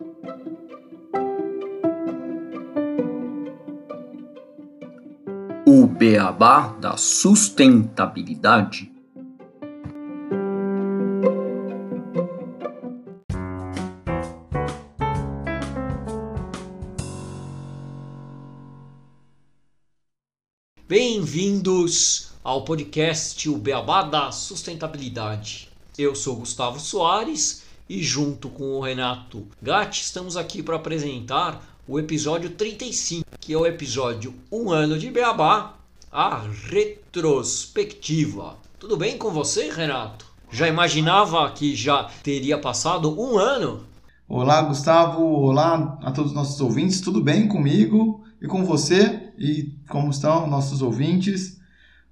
O beabá da sustentabilidade. Bem-vindos ao podcast O Beabá da Sustentabilidade. Eu sou Gustavo Soares e, junto com o Renato Gatti, estamos aqui para apresentar o episódio 35, que é o episódio Um Ano de Beabá, a retrospectiva. Tudo bem com você, Renato? Já imaginava que já teria passado um ano? Olá, Gustavo. Olá a todos os nossos ouvintes. Tudo bem comigo e com você? E como estão nossos ouvintes?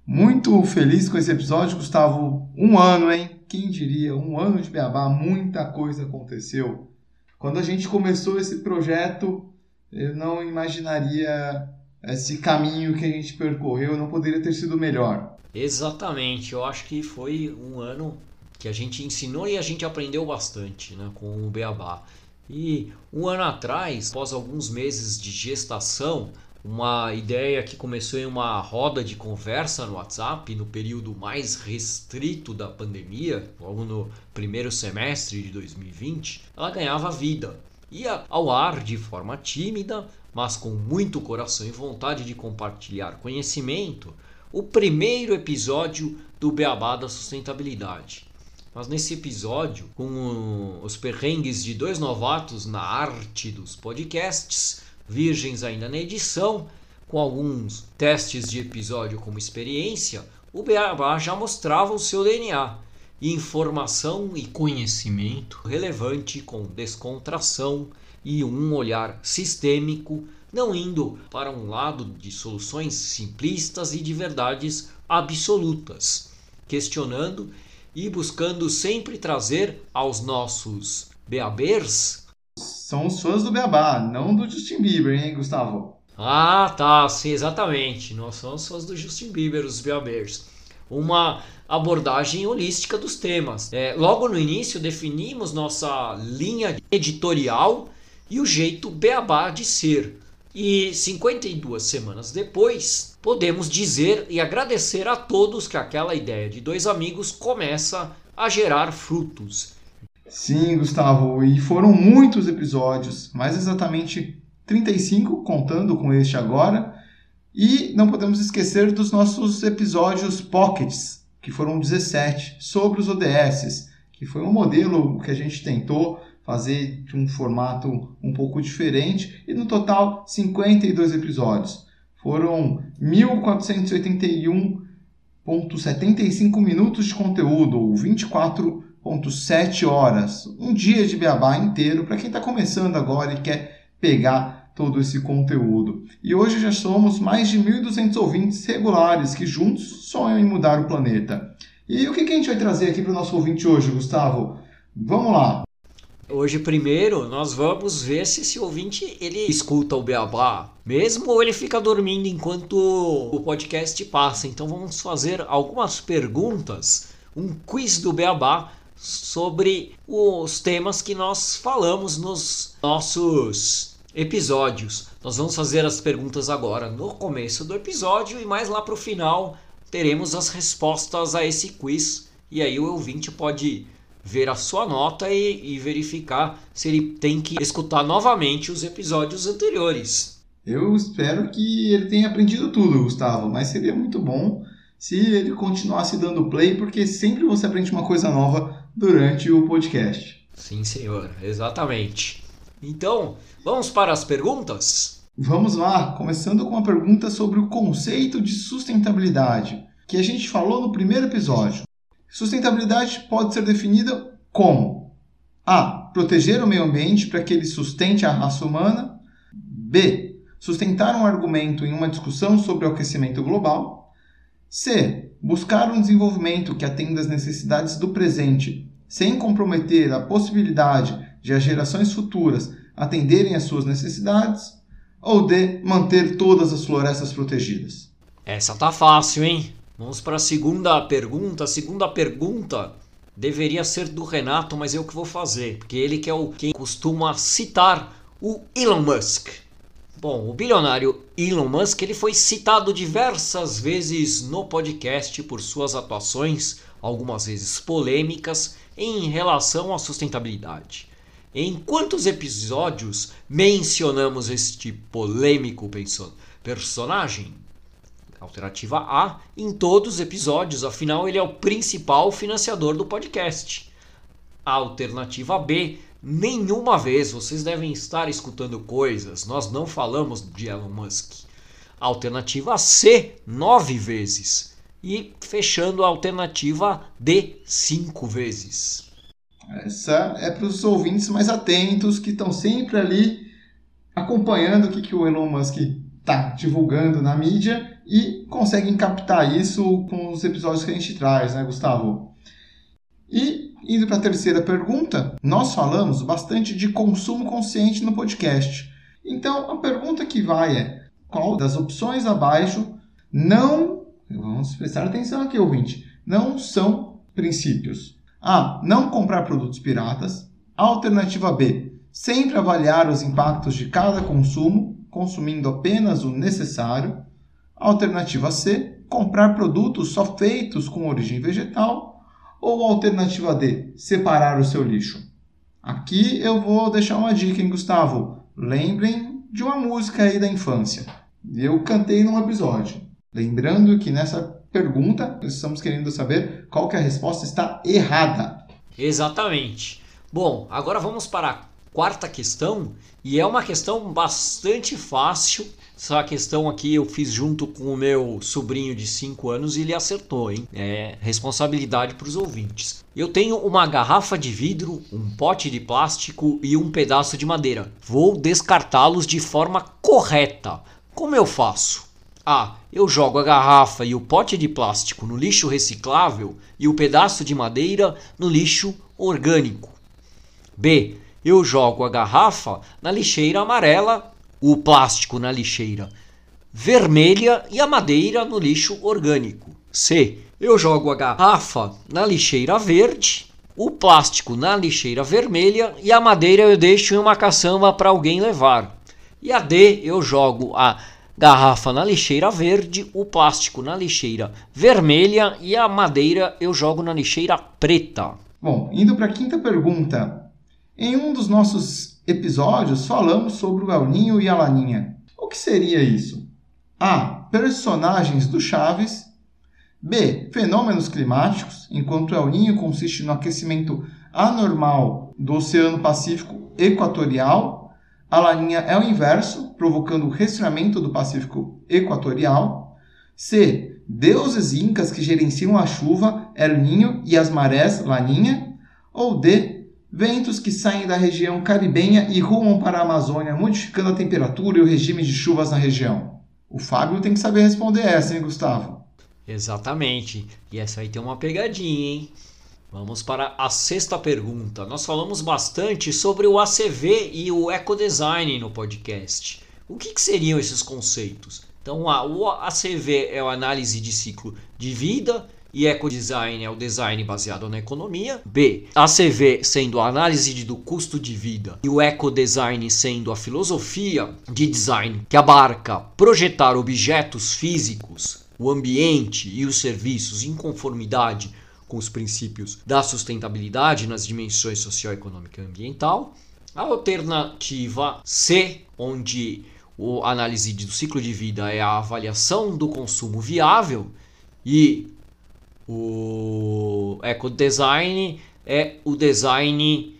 Muito feliz com esse episódio, Gustavo. Um ano, hein? Quem diria? Um ano de Beabá, muita coisa aconteceu. Quando a gente começou esse projeto, eu não imaginaria esse caminho que a gente percorreu, não poderia ter sido melhor. Exatamente, eu acho que foi um ano que a gente ensinou e a gente aprendeu bastante né, com o Beabá. E um ano atrás, após alguns meses de gestação, uma ideia que começou em uma roda de conversa no WhatsApp no período mais restrito da pandemia, logo no primeiro semestre de 2020, ela ganhava vida. Ia ao ar de forma tímida, mas com muito coração e vontade de compartilhar conhecimento, o primeiro episódio do Beabá da Sustentabilidade. Mas nesse episódio, com os perrengues de dois novatos na arte dos podcasts, virgens ainda na edição, com alguns testes de episódio como experiência, o Beabá já mostrava o seu DNA, informação e conhecimento. relevante com descontração e um olhar sistêmico, não indo para um lado de soluções simplistas e de verdades absolutas, questionando e buscando sempre trazer aos nossos beabers são os fãs do Beabá, não do Justin Bieber, hein, Gustavo? Ah, tá, sim, exatamente. Nós somos fãs do Justin Bieber, os Beabers. Uma abordagem holística dos temas. É, logo no início definimos nossa linha editorial e o jeito beabá de ser. E 52 semanas depois, podemos dizer e agradecer a todos que aquela ideia de dois amigos começa a gerar frutos. Sim, Gustavo, e foram muitos episódios, mais exatamente 35, contando com este agora. E não podemos esquecer dos nossos episódios Pockets, que foram 17, sobre os ODS, que foi um modelo que a gente tentou fazer de um formato um pouco diferente, e no total 52 episódios. Foram 1481,75 minutos de conteúdo, ou 24 7 horas, um dia de beabá inteiro para quem está começando agora e quer pegar todo esse conteúdo. E hoje já somos mais de 1.200 ouvintes regulares que juntos sonham em mudar o planeta. E o que, que a gente vai trazer aqui para o nosso ouvinte hoje, Gustavo? Vamos lá! Hoje, primeiro, nós vamos ver se esse ouvinte ele escuta o Beabá mesmo ou ele fica dormindo enquanto o podcast passa. Então, vamos fazer algumas perguntas, um quiz do Beabá sobre os temas que nós falamos nos nossos episódios. Nós vamos fazer as perguntas agora no começo do episódio e mais lá para o final teremos as respostas a esse quiz. E aí o ouvinte pode ver a sua nota e, e verificar se ele tem que escutar novamente os episódios anteriores. Eu espero que ele tenha aprendido tudo, Gustavo, mas seria muito bom se ele continuasse dando play, porque sempre você aprende uma coisa nova durante o podcast. Sim, senhor, exatamente. Então, vamos para as perguntas? Vamos lá, começando com uma pergunta sobre o conceito de sustentabilidade, que a gente falou no primeiro episódio. Sustentabilidade pode ser definida como A. Proteger o meio ambiente para que ele sustente a raça humana. B. Sustentar um argumento em uma discussão sobre o aquecimento global. C. Buscar um desenvolvimento que atenda às necessidades do presente sem comprometer a possibilidade de as gerações futuras atenderem às suas necessidades, ou D. Manter todas as florestas protegidas? Essa tá fácil, hein? Vamos para a segunda pergunta. A segunda pergunta deveria ser do Renato, mas eu que vou fazer, porque ele que é o quem costuma citar o Elon Musk. Bom, o bilionário Elon Musk ele foi citado diversas vezes no podcast por suas atuações, algumas vezes polêmicas, em relação à sustentabilidade. Em quantos episódios mencionamos este polêmico personagem? Alternativa A, em todos os episódios, afinal ele é o principal financiador do podcast. Alternativa B, nenhuma vez. Vocês devem estar escutando coisas. Nós não falamos de Elon Musk. Alternativa C, nove vezes. E fechando a alternativa D, cinco vezes. Essa é para os ouvintes mais atentos que estão sempre ali acompanhando o que, que o Elon Musk está divulgando na mídia e conseguem captar isso com os episódios que a gente traz, né, Gustavo? E indo para a terceira pergunta, nós falamos bastante de consumo consciente no podcast. Então, a pergunta que vai é: qual das opções abaixo não, vamos prestar atenção aqui, ouvinte, não são princípios? A. Não comprar produtos piratas. Alternativa B. Sempre avaliar os impactos de cada consumo, consumindo apenas o necessário. Alternativa C. Comprar produtos só feitos com origem vegetal. Ou alternativa D, separar o seu lixo? Aqui eu vou deixar uma dica, hein, Gustavo? Lembrem de uma música aí da infância. Eu cantei num episódio. Lembrando que nessa pergunta estamos querendo saber qual que a resposta está errada. Exatamente. Bom, agora vamos para a quarta questão e é uma questão bastante fácil essa questão aqui eu fiz junto com o meu sobrinho de 5 anos e ele acertou, hein? É responsabilidade para os ouvintes. Eu tenho uma garrafa de vidro, um pote de plástico e um pedaço de madeira. Vou descartá-los de forma correta. Como eu faço? A. Eu jogo a garrafa e o pote de plástico no lixo reciclável e o pedaço de madeira no lixo orgânico. B. Eu jogo a garrafa na lixeira amarela o plástico na lixeira vermelha e a madeira no lixo orgânico. C. Eu jogo a garrafa na lixeira verde, o plástico na lixeira vermelha e a madeira eu deixo em uma caçamba para alguém levar. E a D. Eu jogo a garrafa na lixeira verde, o plástico na lixeira vermelha e a madeira eu jogo na lixeira preta. Bom, indo para a quinta pergunta. Em um dos nossos episódios falamos sobre o El Ninho e a Laninha. O que seria isso? A. Personagens do Chaves. B. Fenômenos climáticos, enquanto o El Ninho consiste no aquecimento anormal do Oceano Pacífico Equatorial. A Laninha é o inverso, provocando o resfriamento do Pacífico Equatorial. C. Deuses incas que gerenciam a chuva, El Ninho, e as marés, Laninha. Ou D ventos que saem da região caribenha e rumam para a Amazônia, modificando a temperatura e o regime de chuvas na região? O Fábio tem que saber responder essa, hein, Gustavo? Exatamente. E essa aí tem uma pegadinha, hein? Vamos para a sexta pergunta. Nós falamos bastante sobre o ACV e o ecodesign no podcast. O que, que seriam esses conceitos? Então, o ACV é a análise de ciclo de vida e ecodesign é o design baseado na economia. B. ACV sendo a análise do custo de vida e o ecodesign sendo a filosofia de design que abarca projetar objetos físicos, o ambiente e os serviços em conformidade com os princípios da sustentabilidade nas dimensões socioeconômica e ambiental. A alternativa C, onde a análise do ciclo de vida é a avaliação do consumo viável e o ecodesign é o design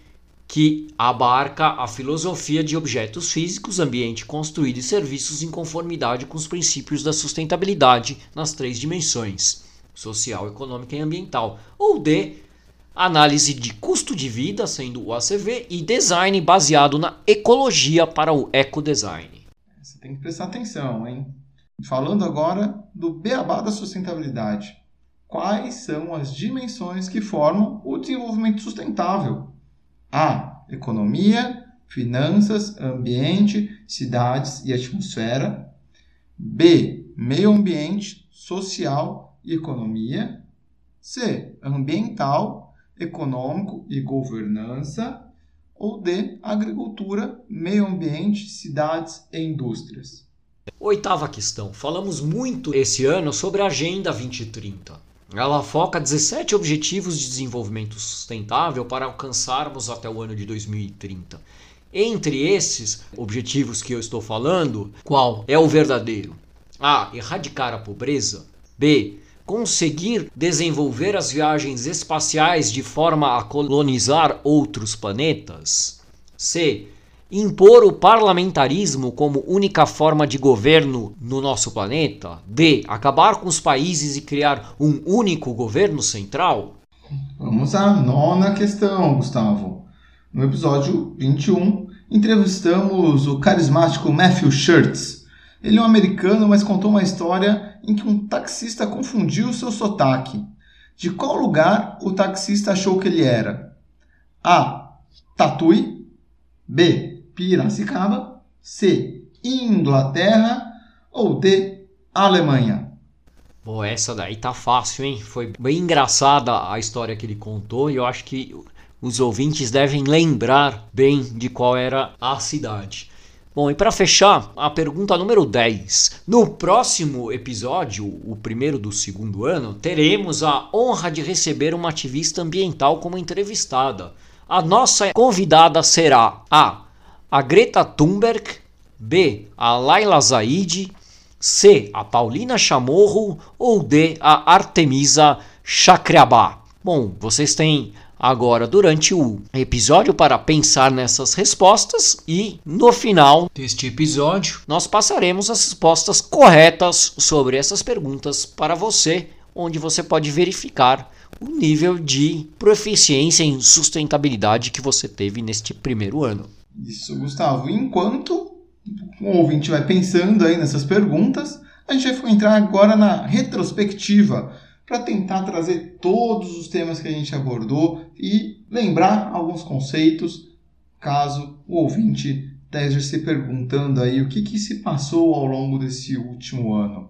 que abarca a filosofia de objetos físicos, ambiente construído e serviços em conformidade com os princípios da sustentabilidade nas três dimensões: social, econômica e ambiental. Ou D, análise de custo de vida, sendo o ACV, e design baseado na ecologia para o ecodesign. Você tem que prestar atenção, hein? Falando agora do beabá da sustentabilidade quais são as dimensões que formam o desenvolvimento sustentável. A. Economia, finanças, ambiente, cidades e atmosfera. B. Meio ambiente, social e economia. C. Ambiental, econômico e governança, ou D, agricultura, meio ambiente, cidades e indústrias. Oitava questão. Falamos muito esse ano sobre a Agenda 2030. Ela foca 17 objetivos de desenvolvimento sustentável para alcançarmos até o ano de 2030. Entre esses objetivos que eu estou falando, qual é o verdadeiro? A. Erradicar a pobreza. B. Conseguir desenvolver as viagens espaciais de forma a colonizar outros planetas. C. Impor o parlamentarismo como única forma de governo no nosso planeta. D. Acabar com os países e criar um único governo central. Vamos à nona questão, Gustavo. No episódio 21, entrevistamos o carismático Matthew Shirts. Ele é um americano, mas contou uma história em que um taxista confundiu seu sotaque. De qual lugar o taxista achou que ele era? A. Tatuí. B. Piracicaba. C. Inglaterra. Ou D. Alemanha. Bom, essa daí tá fácil, hein? Foi bem engraçada a história que ele contou e eu acho que os ouvintes devem lembrar bem de qual era a cidade. Bom, e para fechar, a pergunta número 10. No próximo episódio, o primeiro do segundo ano, teremos a honra de receber uma ativista ambiental como entrevistada. A nossa convidada será A. A Greta Thunberg, B. A Laila Zaid, C. A Paulina Chamorro ou D. A Artemisa Chacriabá. Bom, vocês têm agora durante o episódio para pensar nessas respostas e no final deste episódio nós passaremos as respostas corretas sobre essas perguntas para você, onde você pode verificar o nível de proficiência em sustentabilidade que você teve neste primeiro ano. Isso, Gustavo. Enquanto o ouvinte vai pensando aí nessas perguntas, a gente vai entrar agora na retrospectiva para tentar trazer todos os temas que a gente abordou e lembrar alguns conceitos, caso o ouvinte esteja se perguntando aí o que, que se passou ao longo desse último ano.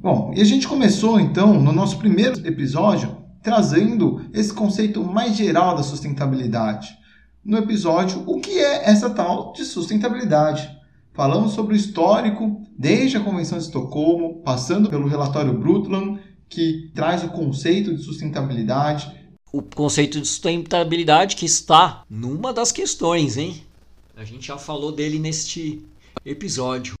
Bom, e a gente começou então no nosso primeiro episódio trazendo esse conceito mais geral da sustentabilidade. No episódio, o que é essa tal de sustentabilidade? Falamos sobre o histórico, desde a Convenção de Estocolmo, passando pelo relatório Brundtland, que traz o conceito de sustentabilidade. O conceito de sustentabilidade que está numa das questões, hein? A gente já falou dele neste episódio.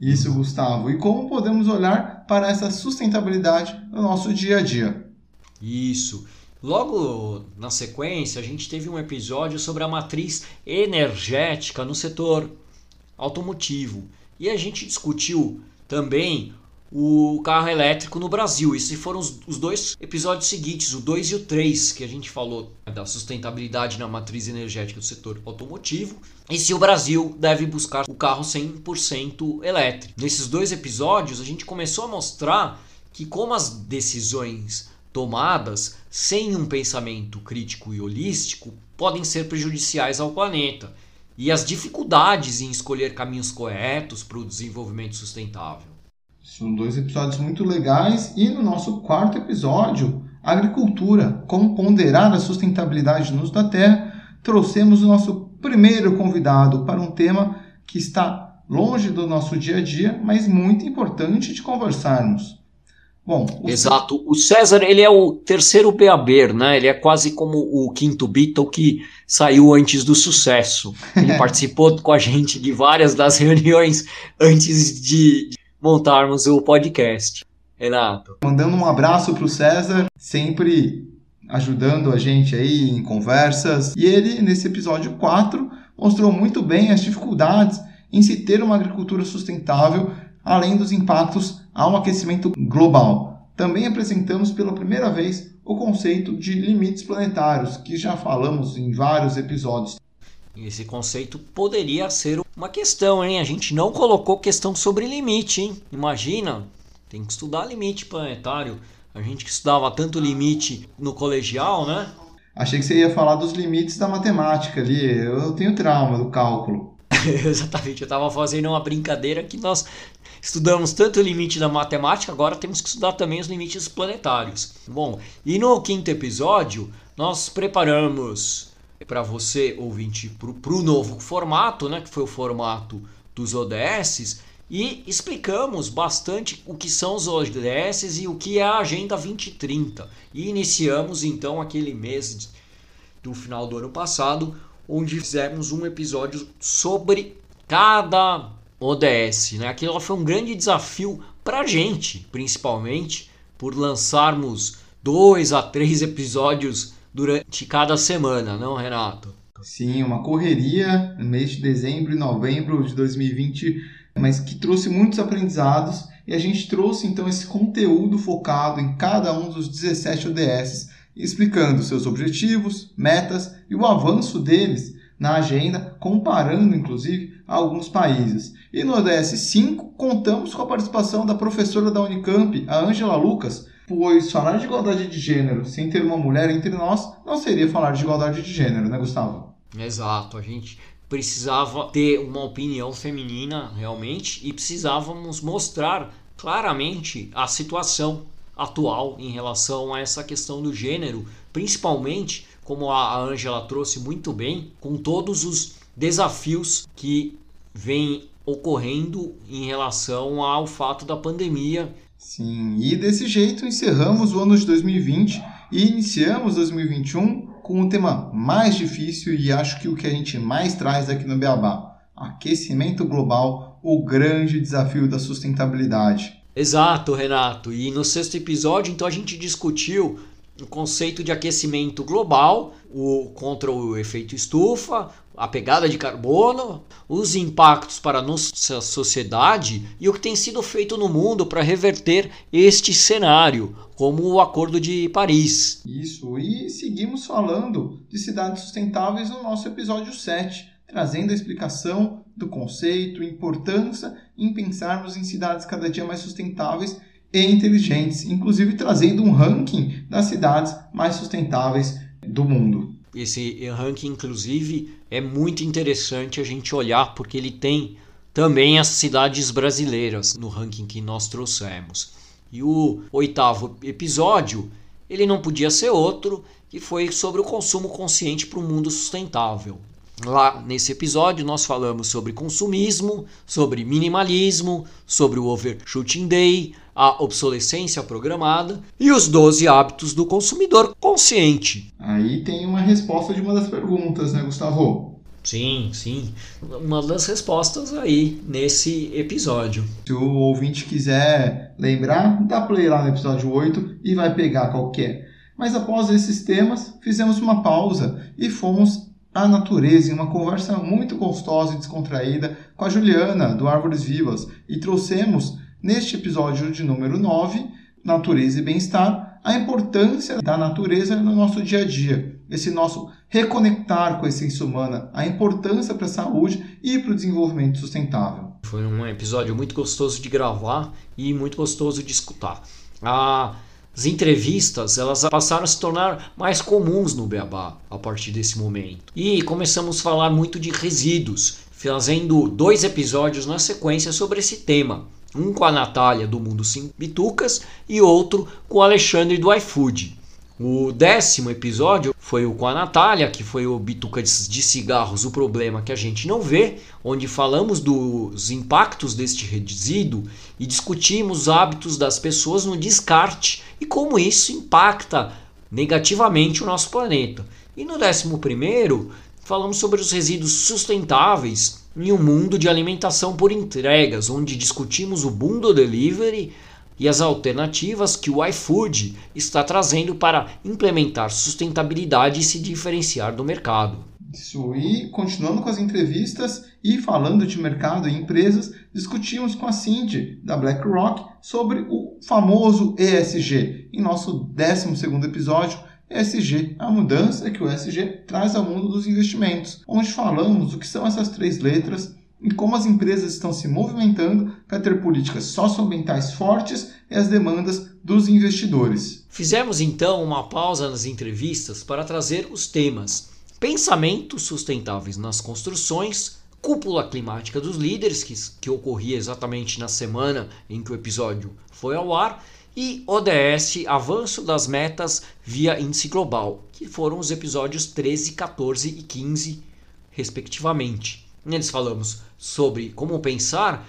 Isso, Gustavo. E como podemos olhar para essa sustentabilidade no nosso dia a dia? Isso. Logo na sequência, a gente teve um episódio sobre a matriz energética no setor automotivo. E a gente discutiu também o carro elétrico no Brasil. Esses foram os, os, dois episódios seguintes, o 2 e o 3, que a gente falou da sustentabilidade na matriz energética do setor automotivo. E se o Brasil deve buscar o carro 100% elétrico. Nesses dois episódios, a gente começou a mostrar que como as decisões tomadas sem um pensamento crítico e holístico podem ser prejudiciais ao planeta e as dificuldades em escolher caminhos corretos para o desenvolvimento sustentável. São dois episódios muito legais e no nosso quarto episódio, Agricultura, como ponderar a sustentabilidade no uso da terra, trouxemos o nosso primeiro convidado para um tema que está longe do nosso dia a dia, mas muito importante de conversarmos. Bom, o Exato. O César, ele é o terceiro Beaber, né? Ele é quase como o quinto Beatle que saiu antes do sucesso. Ele participou com a gente de várias das reuniões antes de montarmos o podcast. Renato. Mandando um abraço para o César, sempre ajudando a gente aí em conversas. E ele, nesse episódio 4, mostrou muito bem as dificuldades em se ter uma agricultura sustentável, além dos impactos ao aquecimento global. Também apresentamos pela primeira vez o conceito de limites planetários, que já falamos em vários episódios. Esse conceito poderia ser uma questão, hein? A gente não colocou questão sobre limite, hein? Imagina, tem que estudar limite planetário. A gente que estudava tanto limite no colegial, né? Achei que você ia falar dos limites da matemática ali. Eu tenho trauma do cálculo. Exatamente, eu estava fazendo uma brincadeira que nós estudamos tanto o limite da matemática, agora temos que estudar também os limites planetários. Bom, e no quinto episódio, nós preparamos para você, ouvinte, para o novo formato, né, que foi o formato dos ODS, e explicamos bastante o que são os ODS e o que é a Agenda 2030. E iniciamos então aquele mês do final do ano passado, onde fizemos um episódio sobre cada ODS. Né? Aquilo foi um grande desafio para a gente, principalmente, por lançarmos dois a três episódios durante cada semana, não, Renato? Sim, uma correria no mês de dezembro e novembro de 2020, mas que trouxe muitos aprendizados e a gente trouxe então esse conteúdo focado em cada um dos 17 ODS, explicando seus objetivos, metas e o avanço deles na agenda, comparando inclusive alguns países. E no ODS 5 contamos com a participação da professora da Unicamp, a Angela Lucas, pois falar de igualdade de gênero sem ter uma mulher entre nós não seria falar de igualdade de gênero, né, Gustavo? Exato, a gente precisava ter uma opinião feminina realmente e precisávamos mostrar claramente a situação atual em relação a essa questão do gênero, principalmente como a Angela trouxe muito bem, com todos os desafios que vêm ocorrendo em relação ao fato da pandemia Sim, e desse jeito encerramos o ano de 2020 e iniciamos 2021 com um tema mais difícil e acho que o que a gente mais traz aqui no Beabá: aquecimento global, o grande desafio da sustentabilidade. Exato, Renato. E no sexto episódio, então, a gente discutiu o conceito de aquecimento global, o contra o efeito estufa, a pegada de carbono, os impactos para a nossa sociedade e o que tem sido feito no mundo para reverter este cenário, como o Acordo de Paris. Isso, e seguimos falando de cidades sustentáveis no nosso episódio 7, trazendo a explicação do conceito importância em pensarmos em cidades cada dia mais sustentáveis e inteligentes, inclusive trazendo um ranking das cidades mais sustentáveis do mundo. Esse ranking, inclusive, é muito interessante a gente olhar porque ele tem também as cidades brasileiras no ranking que nós trouxemos. E o oitavo episódio, ele não podia ser outro, que foi sobre o consumo consciente para um mundo sustentável. Lá nesse episódio nós falamos sobre consumismo, sobre minimalismo, sobre o overshooting day, a obsolescência programada e os 12 hábitos do consumidor consciente. Aí tem uma resposta de uma das perguntas, né, Gustavo? Sim, sim. Uma das respostas aí nesse episódio. Se o ouvinte quiser lembrar, dá play lá no episódio 8 e vai pegar qualquer. Mas após esses temas, fizemos uma pausa e fomos à natureza em uma conversa muito gostosa e descontraída com a Juliana, do Árvores Vivas, e trouxemos neste episódio de número 9, Natureza e Bem-Estar, a importância da natureza no nosso dia a dia, esse nosso reconectar com a essência humana, a importância para a saúde e para o desenvolvimento sustentável. Foi um episódio muito gostoso de gravar e muito gostoso de escutar. As entrevistas elas passaram a se tornar mais comuns no Beabá a partir desse momento. E começamos a falar muito de resíduos, fazendo dois episódios na sequência sobre esse tema um com a Natália do Mundo Sim Bitucas e outro com o Alexandre do iFood. O décimo episódio foi o com a Natália, que foi o Bituca de Cigarros, o problema que a gente não vê, onde falamos dos impactos deste resíduo e discutimos os hábitos das pessoas no descarte e como isso impacta negativamente o nosso planeta. E no décimo primeiro, falamos sobre os resíduos sustentáveis em um mundo de alimentação por entregas, onde discutimos o boom do delivery e as alternativas que o iFood está trazendo para implementar sustentabilidade e se diferenciar do mercado. Isso, e continuando com as entrevistas e falando de mercado e empresas, discutimos com a Cindy, da BlackRock, sobre o famoso ESG, em nosso 12 episódio, ESG, a mudança que o ESG traz ao mundo dos investimentos, onde falamos o que são essas três letras e como as empresas estão se movimentando para ter políticas socioambientais fortes e as demandas dos investidores. Fizemos então uma pausa nas entrevistas para trazer os temas pensamentos sustentáveis nas construções, Cúpula Climática dos Líderes, que, que ocorria exatamente na semana em que o episódio foi ao ar, e ODS Avanço das Metas via Índice Global, que foram os episódios 13, 14 e 15, respectivamente. Neles falamos sobre como pensar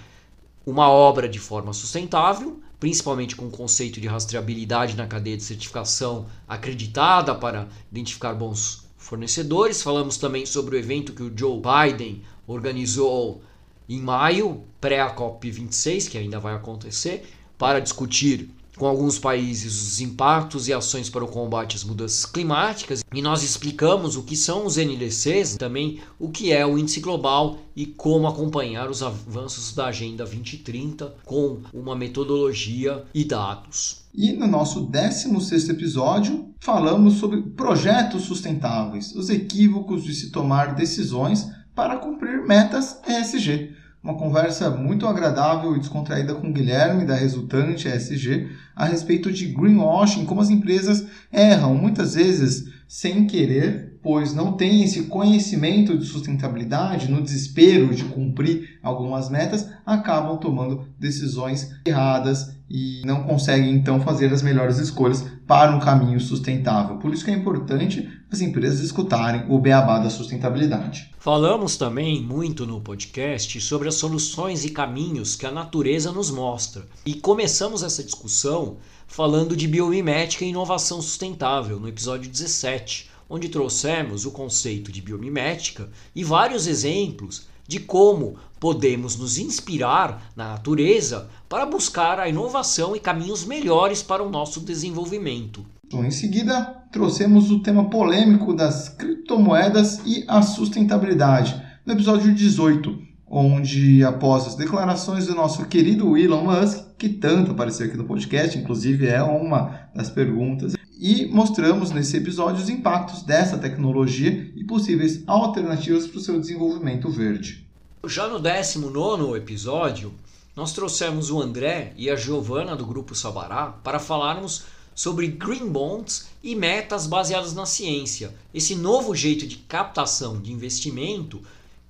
uma obra de forma sustentável, principalmente com o conceito de rastreabilidade na cadeia de certificação acreditada para identificar bons fornecedores. Falamos também sobre o evento que o Joe Biden organizou em maio, pré a COP26, que ainda vai acontecer, para discutir com alguns países os impactos e ações para o combate às mudanças climáticas e nós explicamos o que são os NDCs, também o que é o índice global e como acompanhar os avanços da Agenda 2030 com uma metodologia e dados. E no nosso 16 episódio, falamos sobre projetos sustentáveis, os equívocos de se tomar decisões para cumprir metas ESG uma conversa muito agradável e descontraída com o Guilherme, da Resultante ESG, a respeito de greenwashing, como as empresas erram, muitas vezes sem querer, pois não têm esse conhecimento de sustentabilidade, no desespero de cumprir algumas metas, acabam tomando decisões erradas e não conseguem então fazer as melhores escolhas para um caminho sustentável. Por isso que é importante as empresas escutarem o beabá da sustentabilidade. Falamos também muito no podcast sobre as soluções e caminhos que a natureza nos mostra. E começamos essa discussão falando de biomimética e inovação sustentável no episódio 17, onde trouxemos o conceito de biomimética e vários exemplos de como podemos nos inspirar na natureza para buscar a inovação e caminhos melhores para o nosso desenvolvimento. Bom, em seguida, trouxemos o tema polêmico das criptomoedas e a sustentabilidade, no episódio 18, onde, após as declarações do nosso querido Elon Musk, que tanto apareceu aqui no podcast, inclusive é uma das perguntas, e mostramos nesse episódio os impactos dessa tecnologia e possíveis alternativas para o seu desenvolvimento verde. Já no 19 episódio, nós trouxemos o André e a Giovana do Grupo Sabará para falarmos sobre green bonds e metas baseadas na ciência, esse novo jeito de captação de investimento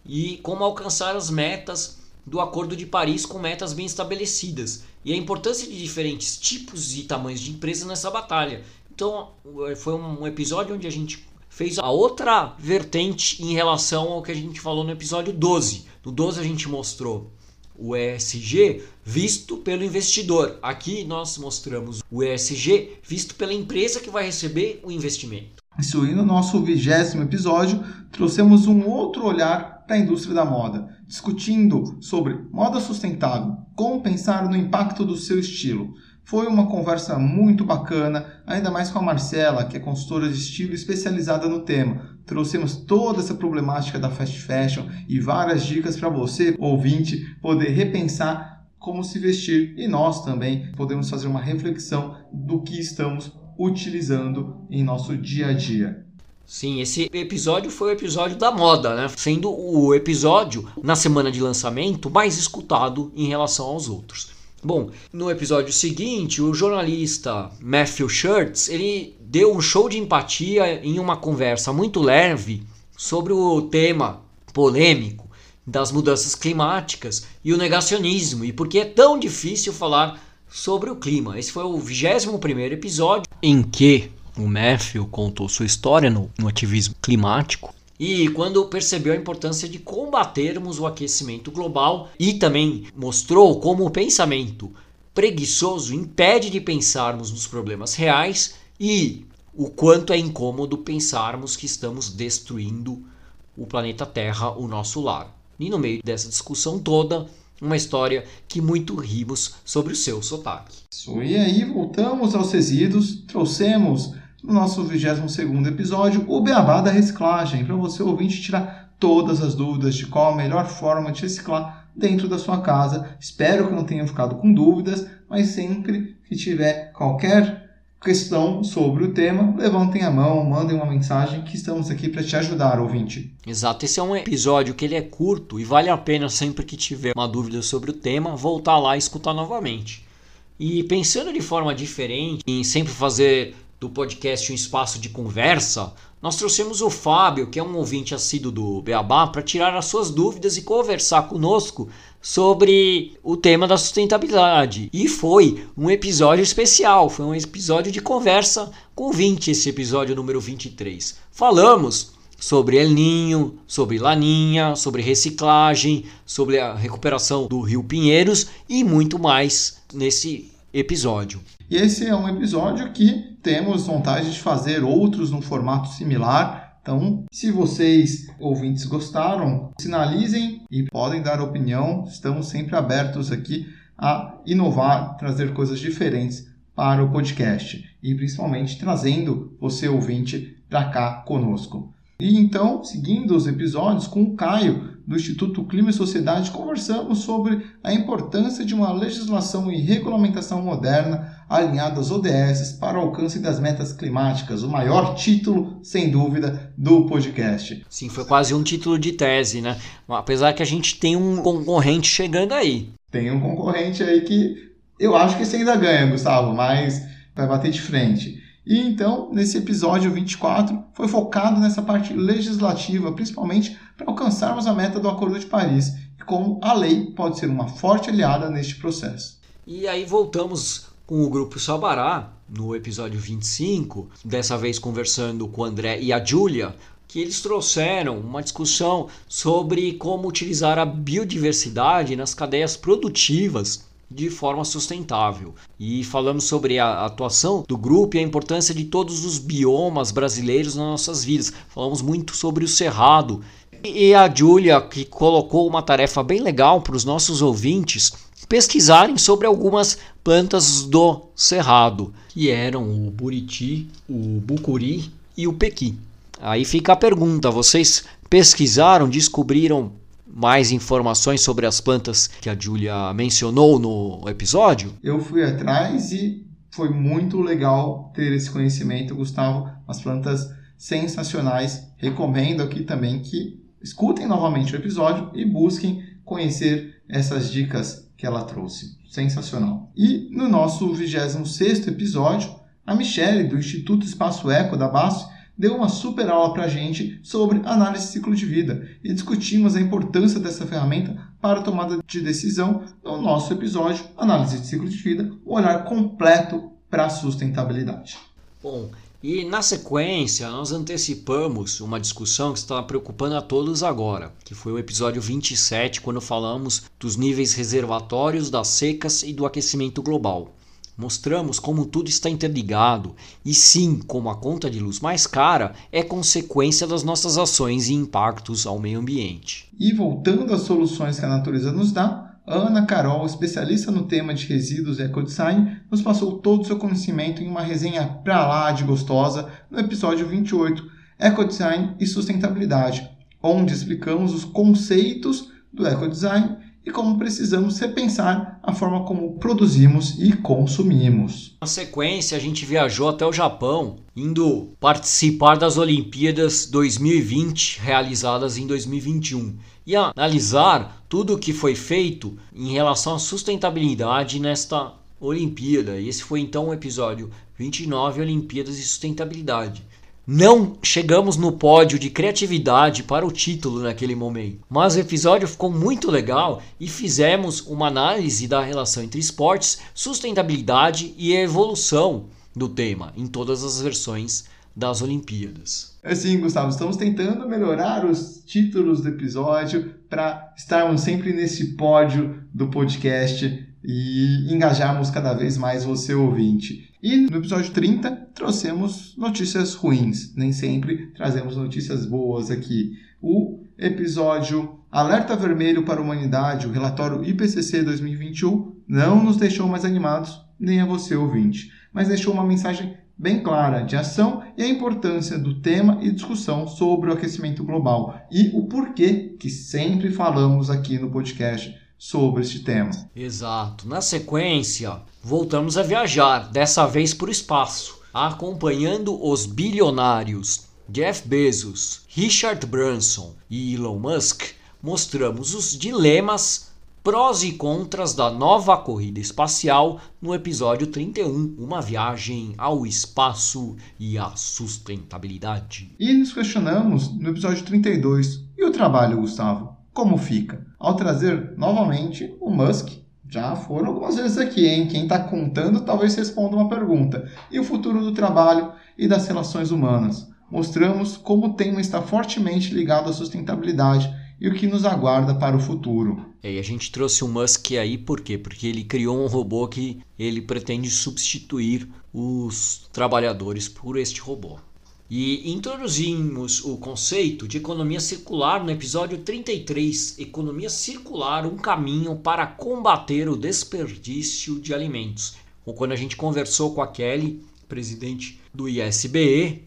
e como alcançar as metas do Acordo de Paris com metas bem estabelecidas e a importância de diferentes tipos e tamanhos de empresas nessa batalha. Então, foi um episódio onde a gente fez a outra vertente em relação ao que a gente falou no episódio 12. No 12 a gente mostrou o ESG visto pelo investidor. Aqui nós mostramos o ESG visto pela empresa que vai receber o investimento. Isso aí no nosso vigésimo episódio trouxemos um outro olhar para a indústria da moda, discutindo sobre moda sustentável, como pensar no impacto do seu estilo. Foi uma conversa muito bacana, ainda mais com a Marcela, que é consultora de estilo especializada no tema. Trouxemos toda essa problemática da fast fashion e várias dicas para você, ouvinte, poder repensar como se vestir e nós também podemos fazer uma reflexão do que estamos utilizando em nosso dia a dia. Sim, esse episódio foi o episódio da moda, né? Sendo o episódio na semana de lançamento mais escutado em relação aos outros. Bom, no episódio seguinte, o jornalista Matthew Shirts, ele deu um show de empatia em uma conversa muito leve sobre o tema polêmico das mudanças climáticas e o negacionismo e por que é tão difícil falar sobre o clima. Esse foi o 21 episódio em que o Matthew contou sua história no, no ativismo climático e quando percebeu a importância de combatermos o aquecimento global e também mostrou como o pensamento preguiçoso impede de pensarmos nos problemas reais e o quanto é incômodo pensarmos que estamos destruindo o planeta Terra, o nosso lar. E no meio dessa discussão toda, uma história que muito rimos sobre o seu sotaque. Isso, e aí voltamos aos resíduos, trouxemos no nosso 22 episódio, o beabá da reciclagem, para você ouvinte tirar todas as dúvidas de qual a melhor forma de reciclar dentro da sua casa. Espero que não tenham ficado com dúvidas, mas sempre que tiver qualquer questão sobre o tema, levantem a mão, mandem uma mensagem que estamos aqui para te ajudar, ouvinte. Exato, esse é um episódio que ele é curto e vale a pena sempre que tiver uma dúvida sobre o tema, voltar lá e escutar novamente. E pensando de forma diferente, em sempre fazer do podcast Um Espaço de Conversa, nós trouxemos o Fábio, que é um ouvinte assíduo do Beabá, para tirar as suas dúvidas e conversar conosco sobre o tema da sustentabilidade. E foi um episódio especial, foi um episódio de conversa com 20, esse episódio número 23. Falamos sobre El Ninho, sobre Laninha, sobre reciclagem, sobre a recuperação do Rio Pinheiros e muito mais nesse episódio. E esse é um episódio que temos vontade de fazer outros num formato similar. Então, se vocês ouvintes gostaram, sinalizem e podem dar opinião. Estamos sempre abertos aqui a inovar, trazer coisas diferentes para o podcast e principalmente trazendo você ouvinte para cá conosco. E então, seguindo os episódios com o Caio, do Instituto Clima e Sociedade, conversamos sobre a importância de uma legislação e regulamentação moderna alinhada às ODS para o alcance das metas climáticas, o maior título, sem dúvida, do podcast. Sim, foi quase um título de tese, né? Apesar que a gente tem um concorrente chegando aí. Tem um concorrente aí que eu acho que você ainda ganha, Gustavo, mas vai bater de frente. E então, nesse episódio 24, foi focado nessa parte legislativa, principalmente para alcançarmos a meta do Acordo de Paris e como a lei pode ser uma forte aliada neste processo. E aí voltamos com o grupo Sabará no episódio 25, dessa vez conversando com o André e a Júlia, que eles trouxeram uma discussão sobre como utilizar a biodiversidade nas cadeias produtivas de forma sustentável. E falamos sobre a atuação do grupo e a importância de todos os biomas brasileiros nas nossas vidas. Falamos muito sobre o cerrado. E a Júlia que colocou uma tarefa bem legal para os nossos ouvintes pesquisarem sobre algumas plantas do cerrado, que eram o buriti, o bucuri e o pequi. Aí fica a pergunta: vocês pesquisaram, descobriram mais informações sobre as plantas que a Julia mencionou no episódio? Eu fui atrás e foi muito legal ter esse conhecimento, Gustavo. As plantas sensacionais. Recomendo aqui também que escutem novamente o episódio e busquem conhecer essas dicas que ela trouxe. Sensacional. E no nosso 26 episódio, a Michelle, do Instituto Espaço Eco da BASF, deu uma super aula para a gente sobre análise de ciclo de vida e discutimos a importância dessa ferramenta para a tomada de decisão no nosso episódio Análise de Ciclo de Vida, o olhar completo para a sustentabilidade. Bom, e na sequência, nós antecipamos uma discussão que está preocupando a todos agora, que foi o episódio 27, quando falamos dos níveis reservatórios das secas e do aquecimento global. Mostramos como tudo está interligado e sim, como a conta de luz mais cara é consequência das nossas ações e impactos ao meio ambiente. E voltando às soluções que a natureza nos dá, Ana Carol, especialista no tema de resíduos e ecodesign, nos passou todo o seu conhecimento em uma resenha pra lá de gostosa no episódio 28, Ecodesign e Sustentabilidade, onde explicamos os conceitos do ecodesign e como precisamos repensar a forma como produzimos e consumimos. Na sequência, a gente viajou até o Japão, indo participar das Olimpíadas 2020 realizadas em 2021 e analisar tudo o que foi feito em relação à sustentabilidade nesta Olimpíada. Esse foi então o episódio 29 Olimpíadas e Sustentabilidade. Não chegamos no pódio de criatividade para o título naquele momento, mas o episódio ficou muito legal e fizemos uma análise da relação entre esportes, sustentabilidade e evolução do tema em todas as versões das Olimpíadas. É sim, Gustavo, estamos tentando melhorar os títulos do episódio para estarmos sempre nesse pódio do podcast e engajarmos cada vez mais você ouvinte. E no episódio 30 trouxemos notícias ruins, nem sempre trazemos notícias boas aqui. O episódio Alerta Vermelho para a Humanidade, o relatório IPCC 2021, não nos deixou mais animados, nem a você ouvinte, mas deixou uma mensagem bem clara de ação e a importância do tema e discussão sobre o aquecimento global e o porquê que sempre falamos aqui no podcast sobre este tema. Exato. Na sequência, voltamos a viajar, dessa vez para o espaço, acompanhando os bilionários Jeff Bezos, Richard Branson e Elon Musk. Mostramos os dilemas prós e contras da nova corrida espacial no episódio 31, uma viagem ao espaço e à sustentabilidade. E nos questionamos no episódio 32, e o trabalho, Gustavo? Como fica? Ao trazer novamente o Musk, já foram algumas vezes aqui, hein? Quem está contando talvez responda uma pergunta. E o futuro do trabalho e das relações humanas? Mostramos como o tema está fortemente ligado à sustentabilidade e o que nos aguarda para o futuro. É, e a gente trouxe o Musk aí por quê? Porque ele criou um robô que ele pretende substituir os trabalhadores por este robô. E introduzimos o conceito de economia circular no episódio 33, Economia Circular, um caminho para combater o desperdício de alimentos. Quando a gente conversou com a Kelly, presidente do ISBE,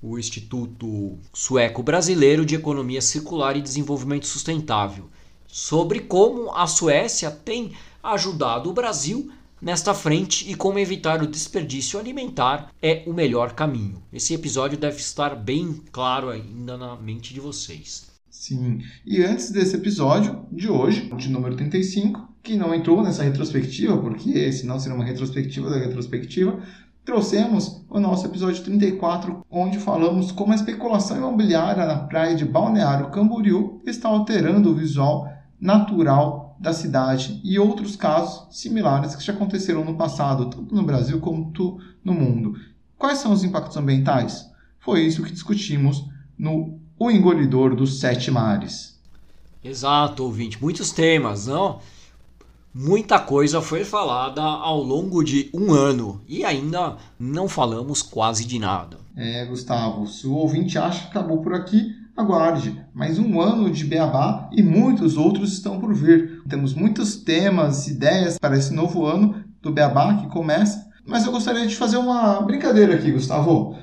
o Instituto Sueco Brasileiro de Economia Circular e Desenvolvimento Sustentável, sobre como a Suécia tem ajudado o Brasil nesta frente e como evitar o desperdício alimentar é o melhor caminho. Esse episódio deve estar bem claro ainda na mente de vocês. Sim, e antes desse episódio de hoje, de número 35, que não entrou nessa retrospectiva, porque senão seria uma retrospectiva da retrospectiva, trouxemos o nosso episódio 34, onde falamos como a especulação imobiliária na praia de Balneário Camboriú está alterando o visual natural da cidade e outros casos similares que já aconteceram no passado, tanto no Brasil quanto no mundo. Quais são os impactos ambientais? Foi isso que discutimos no O Engolidor dos Sete Mares. Exato, ouvinte. Muitos temas, não? Muita coisa foi falada ao longo de um ano e ainda não falamos quase de nada. É, Gustavo, se o ouvinte acha que acabou por aqui, aguarde. Mais um ano de beabá e muitos outros estão por vir. Temos muitos temas, ideias para esse novo ano do beabá que começa. Mas eu gostaria de fazer uma brincadeira aqui, Gustavo.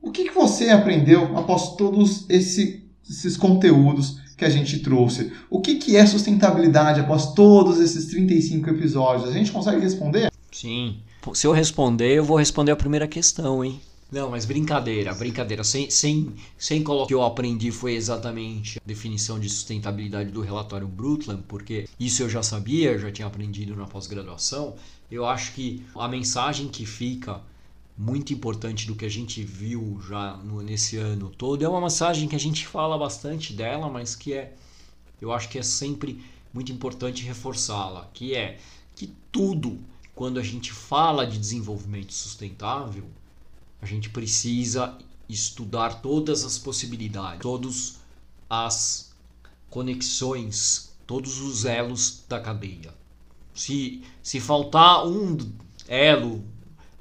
O que, que você aprendeu após todos esse, esses conteúdos que a gente trouxe. O que, que é sustentabilidade após todos esses 35 episódios? A gente consegue responder? Sim. Se eu responder, eu vou responder a primeira questão, hein? Não, mas brincadeira, brincadeira. Sem, sem, sem colocar o que eu aprendi foi exatamente a definição de sustentabilidade do relatório Brundtland, porque isso eu já sabia, eu já tinha aprendido na pós-graduação. Eu acho que a mensagem que fica muito importante do que a gente viu já no, nesse ano todo. É uma mensagem que a gente fala bastante dela, mas que é, eu acho que é sempre muito importante reforçá-la, que é que tudo, quando a gente fala de desenvolvimento sustentável, a gente precisa estudar todas as possibilidades, todas as conexões, todos os elos da cadeia. Se, se faltar um elo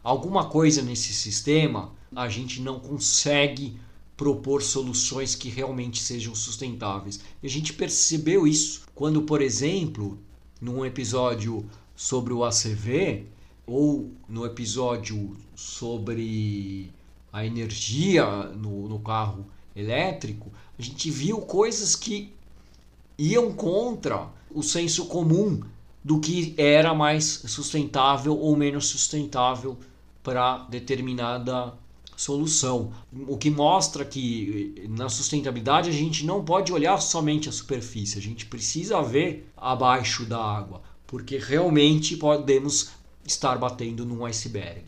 alguma coisa nesse sistema, a gente não consegue propor soluções que realmente sejam sustentáveis. E a gente percebeu isso quando, por exemplo, num episódio sobre o ACV ou no episódio sobre a energia no, no carro elétrico, a gente viu coisas que iam contra o senso comum do que era mais sustentável ou menos sustentável para determinada solução. O que mostra que na sustentabilidade a gente não pode olhar somente a superfície, a gente precisa ver abaixo da água, porque realmente podemos estar batendo num iceberg.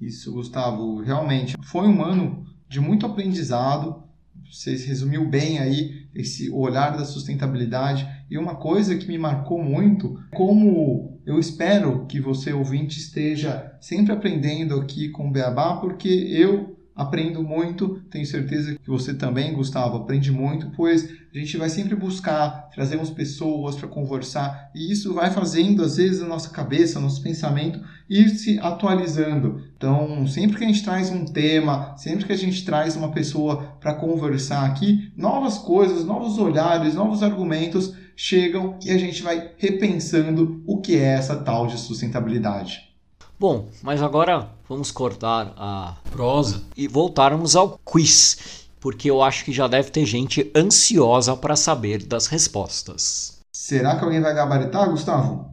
Isso, Gustavo, realmente foi um ano de muito aprendizado. Você resumiu bem aí esse olhar da sustentabilidade. E uma coisa que me marcou muito, como eu espero que você, ouvinte, esteja sempre aprendendo aqui com o Beabá, porque eu aprendo muito, tenho certeza que você também, Gustavo, aprende muito, pois a gente vai sempre buscar, trazemos pessoas para conversar, e isso vai fazendo, às vezes, a nossa cabeça, nosso pensamento ir se atualizando. Então, sempre que a gente traz um tema, sempre que a gente traz uma pessoa para conversar aqui, novas coisas, novos olhares, novos argumentos chegam e a gente vai repensando o que é essa tal de sustentabilidade. Bom, mas agora vamos cortar a prosa e voltarmos ao quiz, porque eu acho que já deve ter gente ansiosa para saber das respostas. Será que alguém vai gabaritar, Gustavo?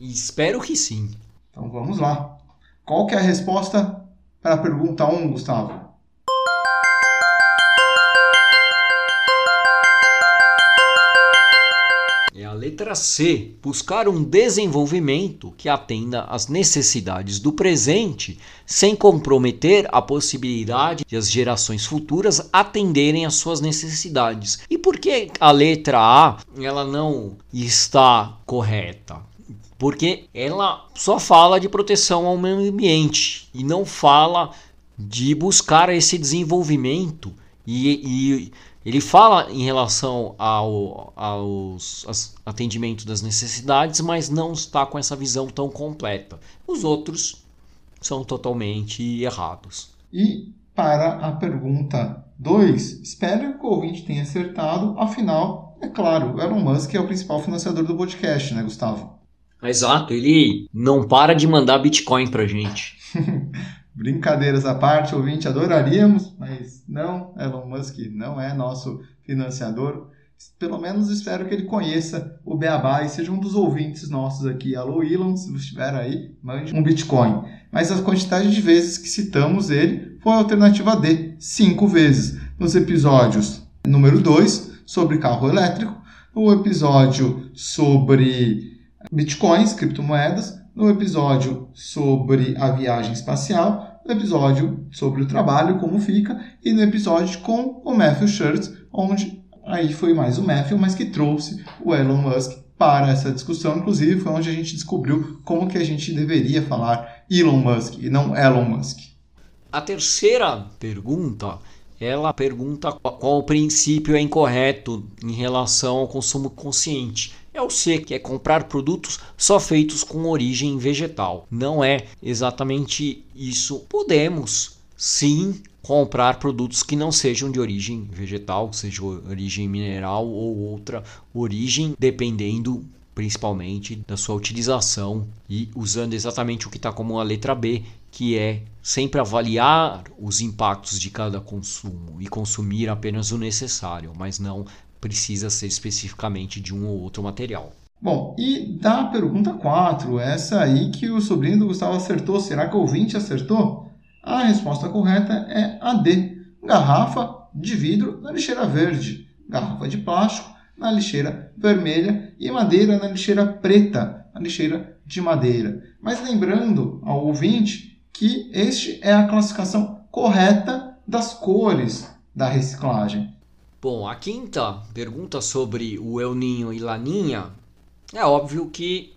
Espero que sim. Então vamos lá. Qual que é a resposta para a pergunta 1, Gustavo? Letra C. Buscar um desenvolvimento que atenda às necessidades do presente, sem comprometer a possibilidade de as gerações futuras atenderem às suas necessidades. E por que a letra A ela não está correta? Porque ela só fala de proteção ao meio ambiente e não fala de buscar esse desenvolvimento e, e ele fala em relação ao, aos atendimentos das necessidades, mas não está com essa visão tão completa. Os outros são totalmente errados. E para a pergunta 2, espero que o ouvinte tenha acertado. Afinal, é claro, o Elon Musk é o principal financiador do podcast, né, Gustavo? Exato, ele não para de mandar Bitcoin pra gente. Brincadeiras à parte, ouvinte, adoraríamos, mas não, Elon Musk não é nosso financiador. Pelo menos espero que ele conheça o Beabá e seja um dos ouvintes nossos aqui. Alô, Elon, se você estiver aí, mande um Bitcoin. Mas a quantidade de vezes que citamos ele foi a alternativa D, cinco vezes. Nos episódios número 2, sobre carro elétrico, no episódio sobre bitcoins, criptomoedas, no episódio sobre a viagem espacial, no episódio sobre o trabalho, como fica, e no episódio com o Matthew Shirts, onde aí foi mais o Matthew, mas que trouxe o Elon Musk para essa discussão. Inclusive, foi onde a gente descobriu como que a gente deveria falar Elon Musk e não Elon Musk. A terceira pergunta ela pergunta qual princípio é incorreto em relação ao consumo consciente. É o C, que é comprar produtos só feitos com origem vegetal. Não é exatamente isso. Podemos sim comprar produtos que não sejam de origem vegetal, seja origem mineral ou outra origem, dependendo principalmente da sua utilização e usando exatamente o que está como a letra B, que é sempre avaliar os impactos de cada consumo e consumir apenas o necessário, mas não precisa ser especificamente de um ou outro material. Bom, e da pergunta 4, essa aí que o sobrinho do Gustavo acertou, será que o ouvinte acertou? A resposta correta é a D. Garrafa de vidro na lixeira verde, garrafa de plástico na lixeira vermelha e madeira na lixeira preta, na lixeira de madeira. Mas lembrando ao ouvinte que este é a classificação correta das cores da reciclagem. Bom, a quinta pergunta sobre o El Ninho e Laninha é óbvio que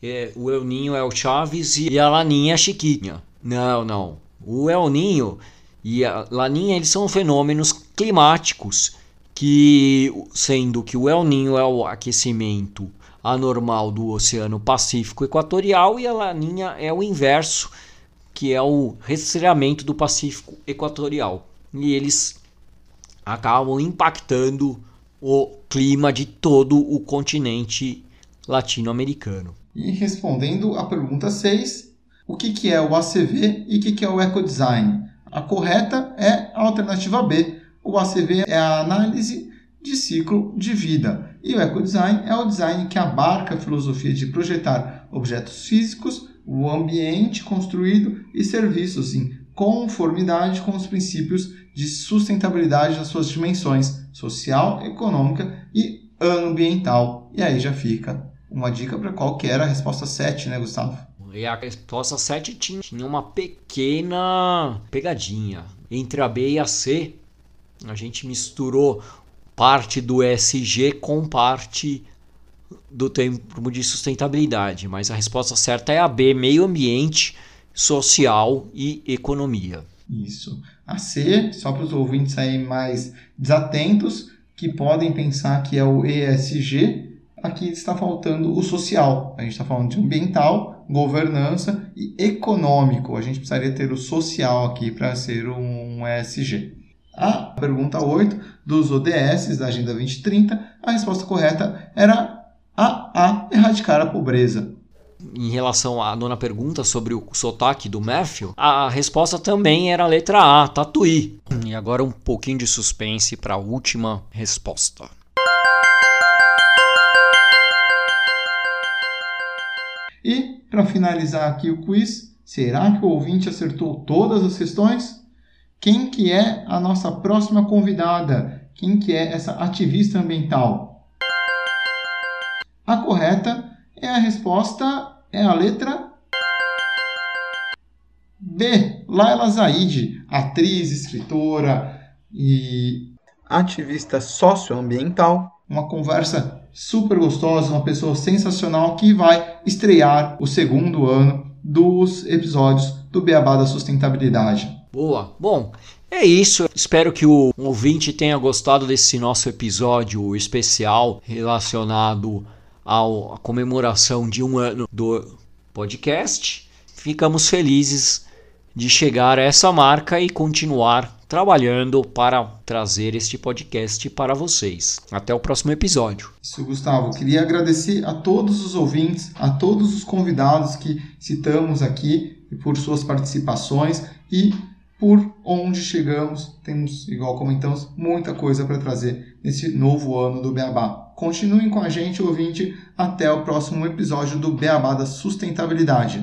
é, o El Ninho é o Chaves e a Laninha é a Chiquinha. Não, não. O El Ninho e a Laninha eles são fenômenos climáticos que sendo que o El Ninho é o aquecimento anormal do Oceano Pacífico Equatorial e a Laninha é o inverso, que é o resfriamento do Pacífico Equatorial. E eles acabam impactando o clima de todo o continente latino-americano. E respondendo à pergunta 6, o que, que é o ACV e o que, que é o ecodesign? A correta é a alternativa B. O ACV é a análise de ciclo de vida e o ecodesign é o design que abarca a filosofia de projetar objetos físicos, o ambiente construído e serviços em conformidade com os princípios de sustentabilidade das suas dimensões social, econômica e ambiental. E aí já fica uma dica para qual que era a resposta 7, né, Gustavo? E a resposta 7 tinha, tinha uma pequena pegadinha. Entre a B e a C, a gente misturou parte do ESG com parte do termo de sustentabilidade, mas a resposta certa é a B, meio ambiente, social e economia. Isso. A C, só para os ouvintes aí mais desatentos, que podem pensar que é o ESG, aqui está faltando o social. A gente está falando de ambiental, governança e econômico. A gente precisaria ter o social aqui para ser um ESG. A pergunta 8 dos ODS da Agenda 2030, a resposta correta era a A, erradicar a pobreza em relação à nona pergunta sobre o sotaque do Matthew, a resposta também era a letra A, Tatuí. E agora um pouquinho de suspense para a última resposta. E, para finalizar aqui o quiz, será que o ouvinte acertou todas as questões? Quem que é a nossa próxima convidada? Quem que é essa ativista ambiental? A correta é a resposta, é a letra B. Laila Zaid, atriz, escritora e ativista socioambiental. Uma conversa super gostosa, uma pessoa sensacional que vai estrear o segundo ano dos episódios do Beabá da Sustentabilidade. Boa. Bom, é isso. Espero que o ouvinte tenha gostado desse nosso episódio especial relacionado à comemoração de um ano do podcast. Ficamos felizes de chegar a essa marca e continuar trabalhando para trazer este podcast para vocês. Até o próximo episódio. Isso, Gustavo. Queria agradecer a todos os ouvintes, a todos os convidados que citamos aqui por suas participações e por onde chegamos. Temos, igual comentamos, muita coisa para trazer nesse novo ano do Beabá. Continuem com a gente, ouvinte, até o próximo episódio do Beabá da Sustentabilidade.